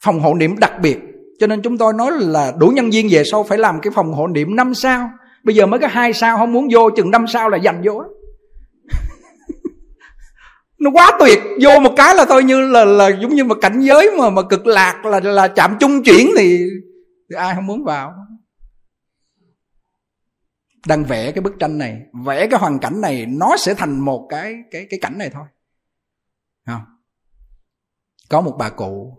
Speaker 1: Phòng hộ niệm đặc biệt. Cho nên chúng tôi nói là đủ nhân viên về sau phải làm cái phòng hộ niệm năm sao. Bây giờ mới có hai sao không muốn vô chừng năm sao là dành vô nó quá tuyệt vô một cái là thôi như là là giống như mà cảnh giới mà mà cực lạc là là chạm chung chuyển thì, thì ai không muốn vào? Đang vẽ cái bức tranh này vẽ cái hoàn cảnh này nó sẽ thành một cái cái cái cảnh này thôi. Không? Có một bà cụ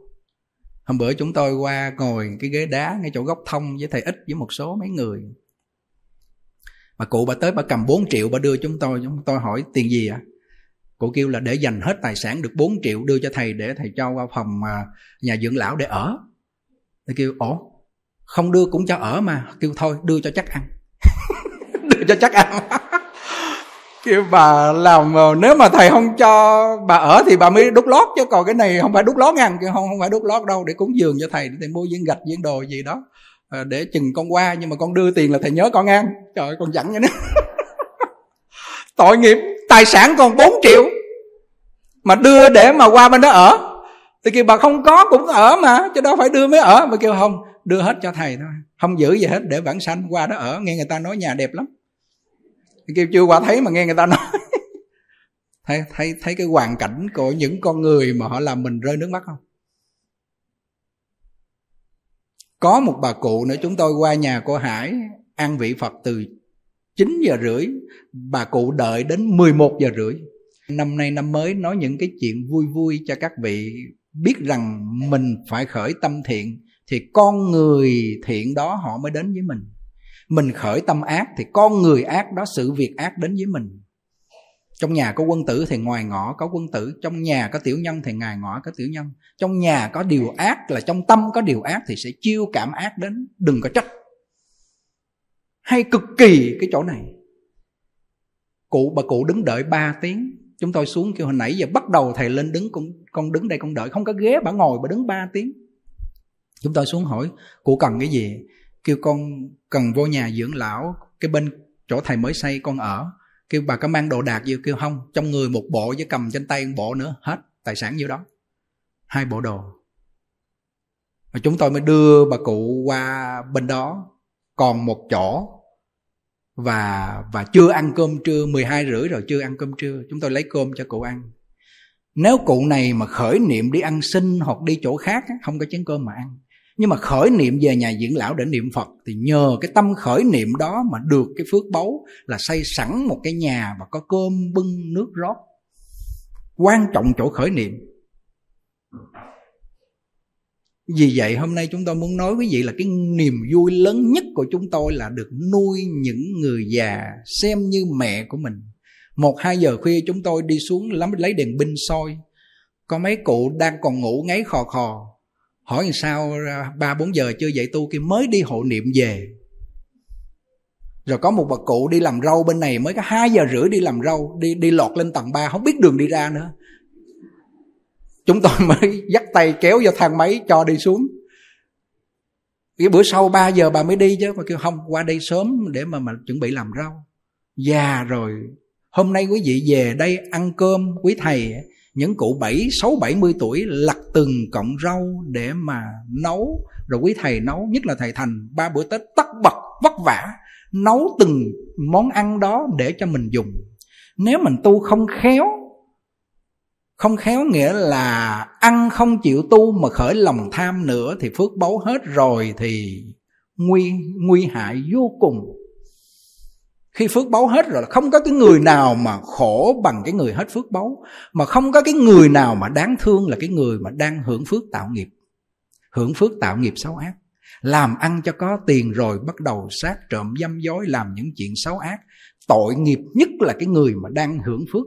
Speaker 1: hôm bữa chúng tôi qua ngồi cái ghế đá ngay chỗ góc thông với thầy ích với một số mấy người. Bà cụ bà tới bà cầm 4 triệu bà đưa chúng tôi chúng tôi hỏi tiền gì ạ? à? Cụ kêu là để dành hết tài sản được 4 triệu đưa cho thầy để thầy cho qua phòng nhà dưỡng lão để ở. Thầy kêu ổ không đưa cũng cho ở mà. Kêu, thôi, đưa cho chắc ăn. Đưa cho chắc ăn. Kêu, bà làm ờ, nếu mà thầy không cho bà ở thì bà mới đút lót chứ, còn cái này không phải đút lót ăn không không phải đút lót đâu, để cúng giường cho thầy, để mua viên gạch, viên đồ gì đó ờ, để chừng con qua, nhưng mà con đưa tiền là thầy nhớ con ăn trời ơi, con dặn cho nó tội nghiệp, tài sản còn 4 triệu mà đưa để mà qua bên đó ở. Thì kêu, bà không có cũng ở mà, chứ đâu phải đưa mới ở. Mà kêu, không, đưa hết cho thầy thôi, không giữ gì hết để bản sanh qua đó ở. Nghe người ta nói nhà đẹp lắm. Thì kêu, chưa qua thấy mà nghe người ta nói. Thấy thấy thấy cái hoàn cảnh của những con người mà họ làm mình rơi nước mắt không? Có một bà cụ nữa, chúng tôi qua nhà cô Hải ăn vị Phật từ 9 giờ rưỡi, bà cụ đợi đến 11 giờ rưỡi. Năm nay năm mới nói những cái chuyện vui vui cho các vị biết rằng mình phải khởi tâm thiện, thì con người thiện đó họ mới đến với mình. Mình khởi tâm ác thì con người ác đó, sự việc ác đến với mình. Trong nhà có quân tử thì ngoài ngõ có quân tử, trong nhà có tiểu nhân thì ngoài ngõ có tiểu nhân. Trong nhà có điều ác là trong tâm có điều ác thì sẽ chiêu cảm ác đến, đừng có trách hay cực kỳ cái chỗ này. Cụ, bà cụ đứng đợi 3 tiếng. Chúng tôi xuống kêu hồi nãy giờ bắt đầu thầy lên đứng, con con đứng đây, con đợi. Không có ghế, bà ngồi, bà đứng 3 tiếng. Chúng tôi xuống hỏi, cụ cần cái gì? Kêu, con cần vô nhà dưỡng lão, cái bên chỗ thầy mới xây con ở. Kêu, bà có mang đồ đạc gì kêu, không, trong người một bộ với cầm trên tay một bộ nữa, hết tài sản nhiêu đó. Hai bộ đồ. Và chúng tôi mới đưa bà cụ qua bên đó còn một chỗ và và chưa ăn cơm trưa 12 rưỡi rồi chưa ăn cơm trưa, chúng tôi lấy cơm cho cụ ăn. Nếu cụ này mà khởi niệm đi ăn xin hoặc đi chỗ khác không có chén cơm mà ăn. Nhưng mà khởi niệm về nhà dưỡng lão để niệm phật thì nhờ cái tâm khởi niệm đó mà được cái phước báu là xây sẵn một cái nhà và có cơm bưng nước rót. Quan trọng chỗ khởi niệm vì vậy hôm nay chúng tôi muốn nói với vị là cái niềm vui lớn nhất của chúng tôi là được nuôi những người già xem như mẹ của mình. Một, hai giờ khuya chúng tôi đi xuống lắm, lấy đèn pin soi. Có mấy cụ đang còn ngủ ngáy khò khò. Hỏi làm sao à, ba, bốn giờ chưa dậy tu kia mới đi hộ niệm về. Rồi có một bà cụ đi làm rau bên này, mới có hai giờ rưỡi đi làm rau, đi đi lọt lên tầng 3 không biết đường đi ra nữa chúng tôi mới dắt tay kéo vô thang máy cho đi xuống. Cái bữa sau 3 giờ bà mới đi chứ, mà kêu không, qua đây sớm để mà mà chuẩn bị làm rau. Già rồi, hôm nay quý vị về đây ăn cơm, quý thầy, những cụ bảy, sáu, bảy mươi tuổi lặt từng cọng rau để mà nấu. Rồi quý thầy nấu, nhất là thầy thành, ba bữa tết tất bật, vất vả, nấu từng món ăn đó để cho mình dùng. Nếu mình tu không khéo không khéo nghĩa là ăn không chịu tu mà khởi lòng tham nữa thì phước báu hết rồi thì nguy nguy hại vô cùng. Khi phước báu hết rồi không có cái người nào mà khổ bằng cái người hết phước báu. Mà không có cái người nào mà đáng thương là cái người mà đang hưởng phước tạo nghiệp. Hưởng phước tạo nghiệp xấu ác. Làm ăn cho có tiền rồi bắt đầu sát trộm dâm dối làm những chuyện xấu ác. Tội nghiệp nhất là cái người mà đang hưởng phước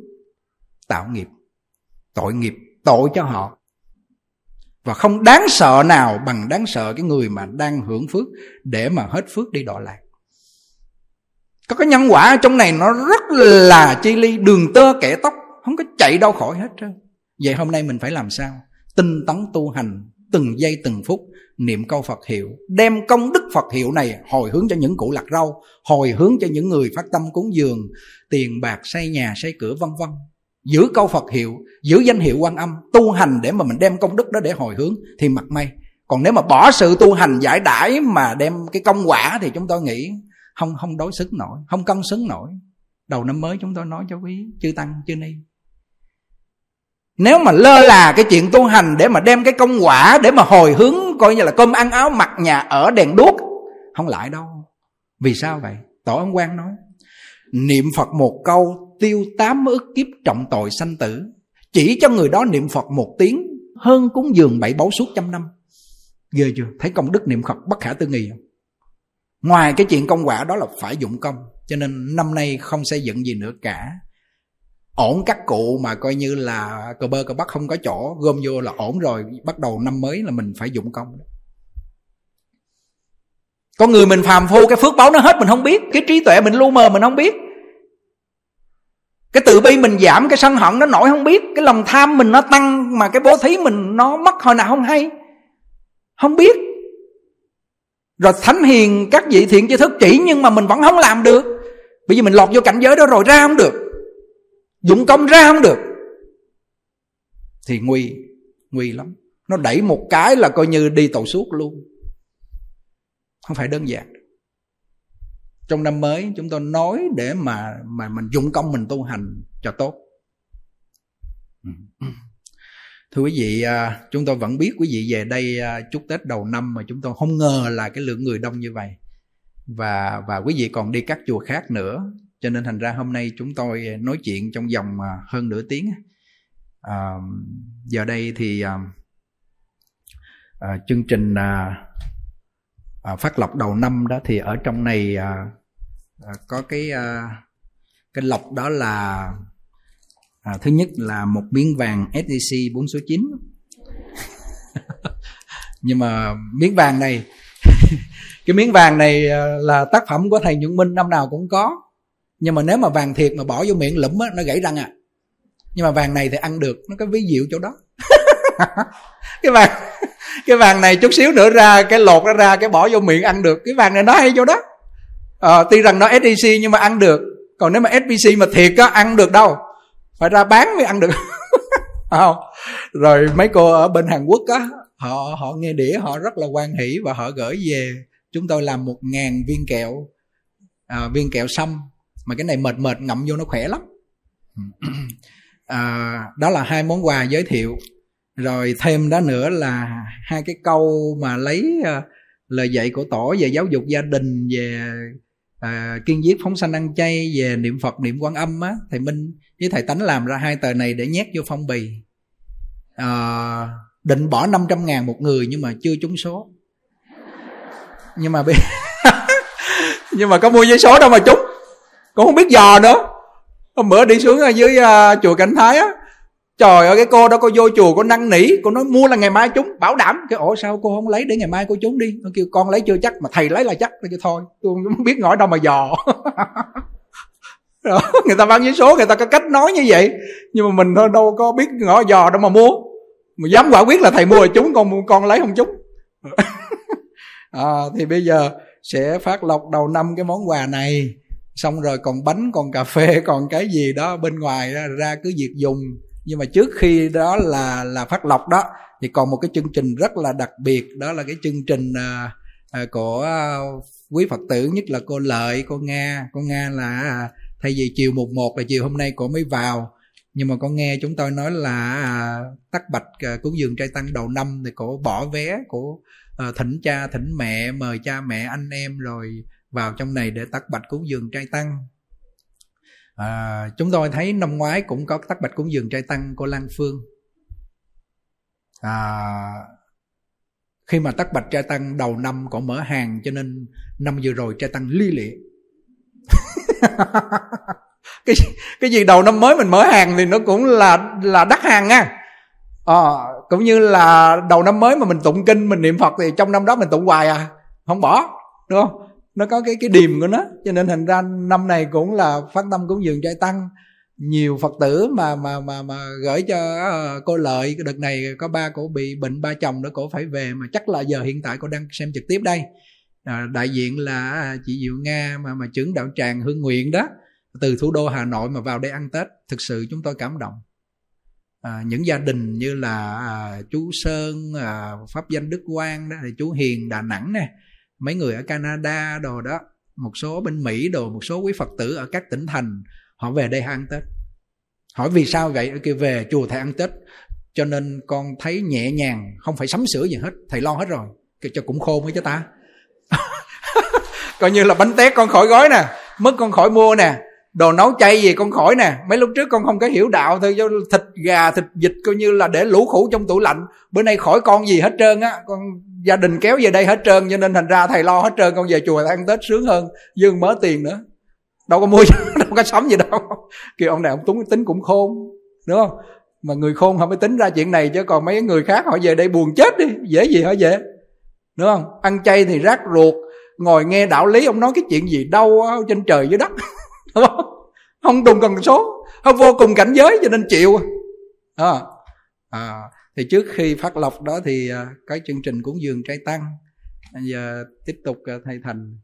Speaker 1: tạo nghiệp tội nghiệp, tội cho họ. Và không đáng sợ nào bằng đáng sợ cái người mà đang hưởng phước để mà hết phước đi đọa lạc. Có cái nhân quả trong này nó rất là chi ly, đường tơ kẻ tóc, không có chạy đâu khỏi hết trơn. Vậy hôm nay mình phải làm sao? Tinh tấn tu hành từng giây từng phút, niệm câu phật hiệu, đem công đức phật hiệu này hồi hướng cho những cụ lạc rau, hồi hướng cho những người phát tâm cúng dường, tiền bạc, xây nhà, xây cửa, vân vân giữ câu phật hiệu, giữ danh hiệu quan âm, tu hành để mà mình đem công đức đó để hồi hướng thì mặt may. Còn nếu mà bỏ sự tu hành giải đãi mà đem cái công quả thì chúng tôi nghĩ không không đối xứng nổi, không cân xứng nổi. Đầu năm mới chúng tôi nói cho quý chư tăng, chư ni. Nếu mà lơ là cái chuyện tu hành để mà đem cái công quả để mà hồi hướng, coi như là cơm ăn áo mặc nhà ở đèn đuốc, không lại đâu. Vì sao vậy? Tổ ông quan nói, niệm phật một câu tiêu tám ức kiếp trọng tội sanh tử. Chỉ cho người đó niệm phật một tiếng, hơn cúng dường bảy báu suốt trăm năm. Ghê chưa? Thấy công đức niệm phật bất khả tư nghị không? Ngoài cái chuyện công quả đó là phải dụng công, cho nên năm nay không xây dựng gì nữa cả. Ổn các cụ mà coi như là cờ bơ cờ bắc không có chỗ, gom vô là ổn rồi, bắt đầu năm mới là mình phải dụng công. Con người mình phàm phu, cái phước báo nó hết mình không biết, cái trí tuệ mình lu mờ mình không biết cái tự bi mình giảm, cái sân hận nó nổi không biết. Cái lòng tham mình nó tăng, mà cái bố thí mình nó mất hồi nào không hay. Không biết. Rồi thánh hiền, các vị thiện chư thức, chỉ nhưng mà mình vẫn không làm được. Bởi vì mình lọt vô cảnh giới đó rồi, ra không được. Dụng công ra không được. Thì nguy nguy lắm. Nó đẩy một cái là coi như đi tàu suốt luôn. Không phải đơn giản trong năm mới chúng tôi nói để mà mà mình dụng công mình tu hành cho tốt. Thưa quý vị à, chúng tôi vẫn biết quý vị về đây à, chúc tết đầu năm mà chúng tôi không ngờ là cái lượng người đông như vậy. Và và quý vị còn đi các chùa khác nữa. Cho nên thành ra hôm nay chúng tôi nói chuyện trong vòng à, hơn nửa tiếng. À, giờ đây thì à, chương trình à, à, phát lộc đầu năm đó thì ở trong này à, à, có cái à, cái lộc đó là à, thứ nhất là một miếng vàng SJC 4 số 9 nhưng mà miếng vàng này cái miếng vàng này à, là tác phẩm của thầy Nhuận Minh năm nào cũng có. Nhưng mà nếu mà vàng thiệt mà bỏ vô miệng lụm á nó gãy răng à. Nhưng mà vàng này thì ăn được nó có ví diệu chỗ đó. Cái vàng cái vàng này chút xíu nữa ra cái lột nó ra cái bỏ vô miệng ăn được. Cái vàng này nó hay chỗ đó. À, tuy rằng nó SDC nhưng mà ăn được. Còn nếu mà SBC mà thiệt á ăn được đâu. Phải ra bán mới ăn được. Không ờ, rồi mấy cô ở bên Hàn Quốc á họ họ nghe đĩa họ rất là quan hỷ và họ gửi về. Chúng tôi làm một ngàn viên kẹo à, viên kẹo xăm. Mà cái này mệt mệt ngậm vô nó khỏe lắm. À, đó là hai món quà giới thiệu rồi thêm đó nữa là hai cái câu mà lấy uh, lời dạy của tổ về giáo dục gia đình về uh, kiên giết phóng sanh ăn chay về niệm phật niệm quan âm á thầy minh với thầy tánh làm ra hai tờ này để nhét vô phong bì. Uh, định bỏ 500 ngàn một người nhưng mà chưa trúng số. Nhưng mà nhưng mà có mua giấy số đâu mà trúng. Cũng không biết dò nữa. Hôm bữa đi xuống ở dưới uh, chùa cảnh thái á trời ơi cái cô đó cô vô chùa cô năn nỉ cô nói mua là ngày mai chúng bảo đảm. Cái ổ sao cô không lấy để ngày mai cô trúng đi? Nó kêu con lấy chưa chắc mà thầy lấy là chắc. Rồi thôi tôi không biết ngõ đâu mà dò. Đó, người ta bao giấy số người ta có cách nói như vậy. Nhưng mà mình đâu có biết ngõ dò đâu mà mua. Mà dám quả quyết là thầy mua là chúng con con lấy không chúng. À, thì bây giờ sẽ phát lộc đầu năm cái món quà này. Xong rồi còn bánh còn cà phê còn cái gì đó bên ngoài ra, ra cứ việc dùng nhưng mà trước khi đó là là phát lộc đó thì còn một cái chương trình rất là đặc biệt đó là cái chương trình à, à, của à, quý phật tử nhất là cô lợi cô nga. Cô nga là à, thay vì chiều mùng một là chiều hôm nay cô mới vào. Nhưng mà con nghe chúng tôi nói là à, tắt bạch à, cúng dường trai tăng đầu năm thì cổ bỏ vé của à, thỉnh cha thỉnh mẹ mời cha mẹ anh em rồi vào trong này để tắt bạch cúng dường trai tăng à, chúng tôi thấy năm ngoái cũng có tắc bạch cúng dường trai tăng cô Lan Phương. À, khi mà tắc bạch trai tăng đầu năm còn mở hàng cho nên năm vừa rồi trai tăng ly lịa cái cái gì đầu năm mới mình mở hàng thì nó cũng là là đắt hàng nha. À, cũng như là đầu năm mới mà mình tụng kinh mình niệm phật thì trong năm đó mình tụng hoài à không bỏ đúng không? Nó có cái cái điềm của nó. Cho nên thành ra năm này cũng là phát tâm cúng dường trai tăng. Nhiều phật tử mà mà mà mà gửi cho ờ, cô lợi đợt này có ba cổ bị bệnh ba chồng đó cổ phải về. Mà chắc là giờ hiện tại cô đang xem trực tiếp đây. À, đại diện là à, chị diệu nga mà mà trưởng đạo tràng hương nguyện đó từ thủ đô hà nội mà vào đây ăn tết. Thực sự chúng tôi cảm động. À, những gia đình như là à, chú sơn à, pháp danh đức quang đó thì chú hiền đà nẵng nè mấy người ở canada đồ đó, một số bên mỹ đồ, một số quý phật tử ở các tỉnh thành, họ về đây ăn tết. Hỏi vì sao vậy? Ở kia về, chùa thầy ăn tết, cho nên con thấy nhẹ nhàng, không phải sắm sửa gì hết, thầy lo hết rồi cho cũng khôn với cho ta. Coi như là bánh tét con khỏi gói nè, mất con khỏi mua nè, đồ nấu chay gì con khỏi nè. Mấy lúc trước con không có hiểu đạo thôi do thịt gà, thịt vịt coi như là để lũ khủ trong tủ lạnh, bữa nay khỏi con gì hết trơn á, con gia đình kéo về đây hết trơn cho nên thành ra thầy lo hết trơn con về chùa ăn tết sướng hơn dương mớ tiền nữa. Đâu có mua đâu có sắm gì đâu. Kêu ông này ông túng tính cũng khôn đúng không? Mà người khôn họ mới tính ra chuyện này chứ còn mấy người khác họ về đây buồn chết đi dễ gì họ về đúng không? Ăn chay thì rác ruột ngồi nghe đạo lý ông nói cái chuyện gì đâu trên trời dưới đất đúng không? Không đùng cần số không vô cùng cảnh giới cho nên chịu. À, à, thì trước khi phát lộc đó thì à, cái chương trình cúng dường trai tăng giờ tiếp tục à, thầy thành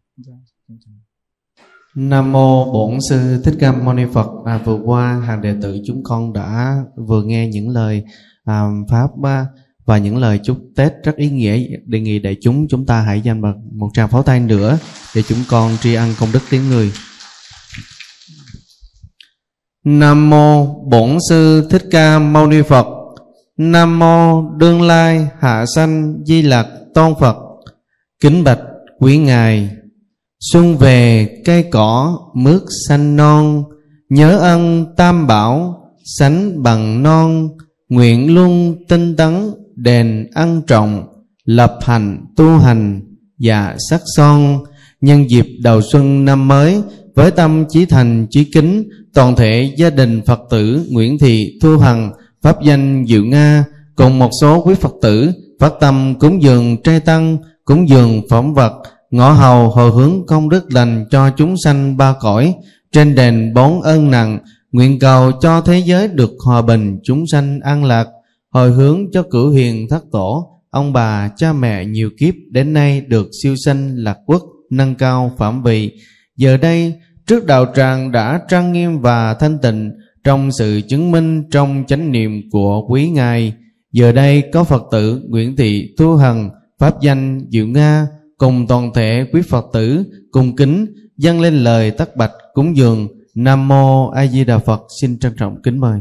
Speaker 2: Nam mô Bổn sư Thích Ca Mâu Ni Phật. À, vừa qua hàng đệ tử chúng con đã vừa nghe những lời à, pháp à, và những lời chúc Tết rất ý nghĩa. Đề nghị đại chúng chúng ta hãy dành một tràng pháo tay nữa để chúng con tri ân công đức tiếng người. Nam mô Bổn sư Thích Ca Mâu Ni Phật. Nam mô Đương Lai Hạ Sanh Di Lặc Tôn Phật. Kính bạch quý ngài, Xuân về cây cỏ mướt xanh non, Nhớ ân tam bảo sánh bằng non, Nguyện luôn tinh tấn đền ăn trọng, Lập hành tu hành và sắc son Nhân dịp đầu xuân năm mới, Với tâm chí thành chí kính, Toàn thể gia đình Phật tử Nguyễn Thị Thu Hằng Pháp danh Diệu Nga, Cùng một số quý Phật tử, Phát tâm cúng dường trai tăng, Cúng dường phẩm vật, ngõ hầu hồi hướng công đức lành cho chúng sanh ba cõi. Trên đền bốn ơn nặng, nguyện cầu cho thế giới được hòa bình, chúng sanh an lạc. Hồi hướng cho cửu hiền thất tổ, ông bà, cha mẹ nhiều kiếp đến nay được siêu sanh lạc quốc, nâng cao phạm vị. Giờ đây, trước đạo tràng đã trang nghiêm và thanh tịnh trong sự chứng minh trong chánh niệm của quý ngài, giờ đây có phật tử nguyễn thị thu hằng, pháp danh, diệu nga cùng toàn thể quý Phật tử cùng kính, dâng lên lời tắc bạch cúng dường Nam Mô A Di Đà Phật xin trân trọng kính mời.